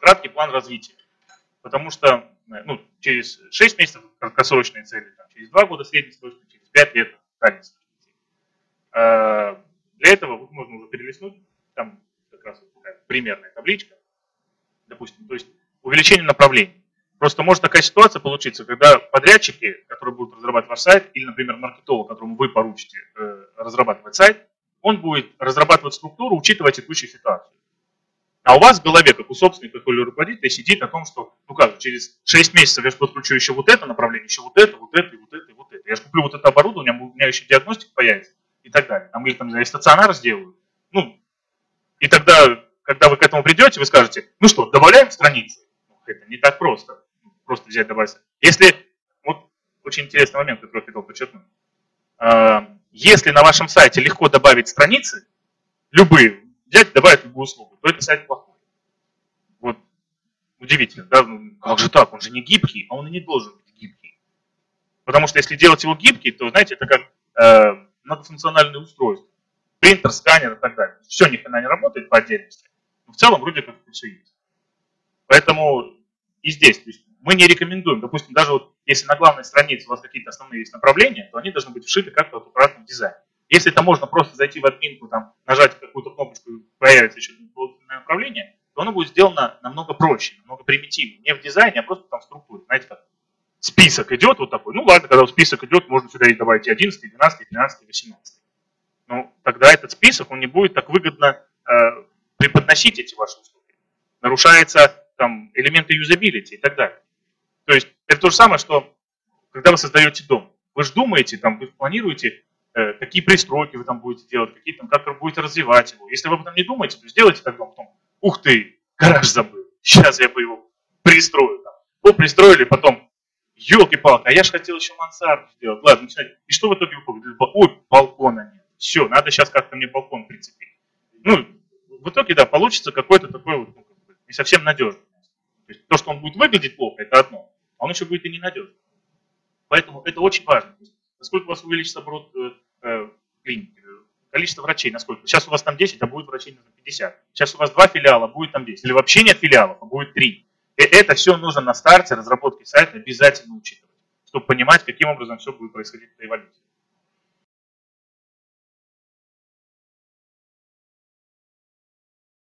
краткий план развития. Потому что ну, через 6 месяцев краткосрочные цели, там, через 2 года среднесрочные, через 5 лет дальнесрочные. А, для этого вот можно уже перелистнуть, там как раз вот такая примерная табличка, допустим, то есть увеличение направлений. Просто может такая ситуация получиться, когда подрядчики, которые будут разрабатывать ваш сайт, или, например, маркетолог, которому вы поручите э, разрабатывать сайт, он будет разрабатывать структуру, учитывая текущую ситуацию. А у вас в голове, как у собственника или руководителя, сидит о том, что, ну как, через 6 месяцев я же подключу еще вот это направление, еще вот это, вот это, и вот это, и вот это. Я же куплю вот это оборудование, у меня еще диагностика появится и так далее. Там, или там, знаю, стационар сделаю. Ну, и тогда, когда вы к этому придете, вы скажете, ну что, добавляем страницы? Ну, это не так просто. Просто взять, добавить. Если, вот очень интересный момент, который я хотел подчеркнуть. А, если на вашем сайте легко добавить страницы, любые, взять, добавить любую услугу, то это сайт плохой. Вот удивительно, да? Ну, как же так? Он же не гибкий, а он и не должен быть гибкий. Потому что если делать его гибкий, то, знаете, это как э, многофункциональное устройство. Принтер, сканер и так далее. Все ни хрена не работает по отдельности. Но в целом вроде как все есть. Поэтому и здесь, то есть мы не рекомендуем, допустим, даже вот если на главной странице у вас какие-то основные есть направления, то они должны быть вшиты как-то в аккуратном дизайне. Если это можно просто зайти в админку, там, нажать какую-то кнопочку и появится еще дополнительное направление, то оно будет сделано намного проще, намного примитивнее. Не в дизайне, а просто там в структуре. Знаете, как список идет вот такой. Ну ладно, когда список идет, можно сюда и добавить и 11, и 12, и 13, и 18. Ну, тогда этот список, он не будет так выгодно э, преподносить эти ваши услуги. Нарушается там элементы юзабилити и так далее. То есть это то же самое, что когда вы создаете дом, вы же думаете, там, вы планируете, какие пристройки вы там будете делать, какие там, как вы будете развивать его. Если вы об этом не думаете, то сделайте дом, потом, ух ты, гараж забыл, сейчас я бы его пристрою. Там. Вы пристроили, потом, елки-палки, а я же хотел еще мансарду сделать. Ладно, начинайте. И что в итоге выходит? Ой, балкона нет. Все, надо сейчас как-то мне балкон прицепить. Ну, в итоге, да, получится какой-то такой вот, ну, не совсем надежный. То есть то, что он будет выглядеть плохо, это одно он еще будет и ненадежный. Поэтому это очень важно. Насколько у вас увеличится оборот э, э, количество врачей, насколько. Сейчас у вас там 10, а будет врачей нужно 50. Сейчас у вас два филиала, будет там 10. Или вообще нет филиалов, а будет 3. И это все нужно на старте разработки сайта обязательно учитывать, чтобы понимать, каким образом все будет происходить в эволюции.